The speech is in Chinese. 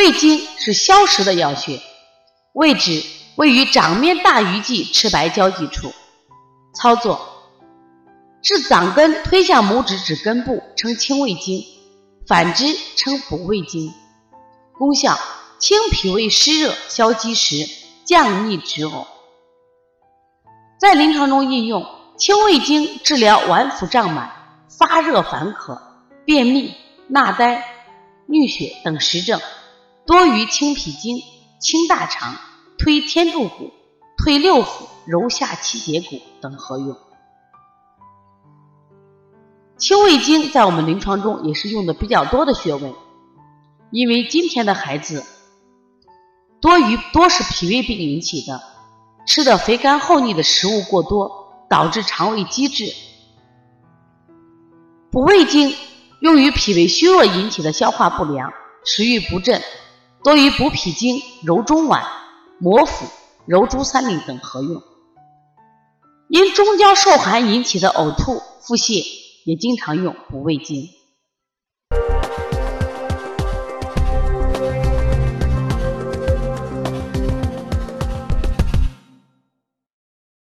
胃经是消食的药穴，位置位于掌面大鱼际赤白交际处。操作：至掌根推向拇指指根部，称清胃经；反之称补胃经。功效：清脾胃湿热，消积食，降逆止呕。在临床中应用，清胃经治疗脘腹胀满、发热烦渴、便秘、纳呆、衄血等实症。多于清脾经、清大肠、推天柱骨、推六腑、揉下七节骨等合用。清胃经在我们临床中也是用的比较多的穴位，因为今天的孩子多于多是脾胃病引起的，吃的肥甘厚腻的食物过多，导致肠胃积滞。补胃经用于脾胃虚弱引起的消化不良、食欲不振。多于补脾经、揉中脘、摩腹、揉足三里等合用。因中焦受寒引起的呕吐、腹泻，也经常用补胃经。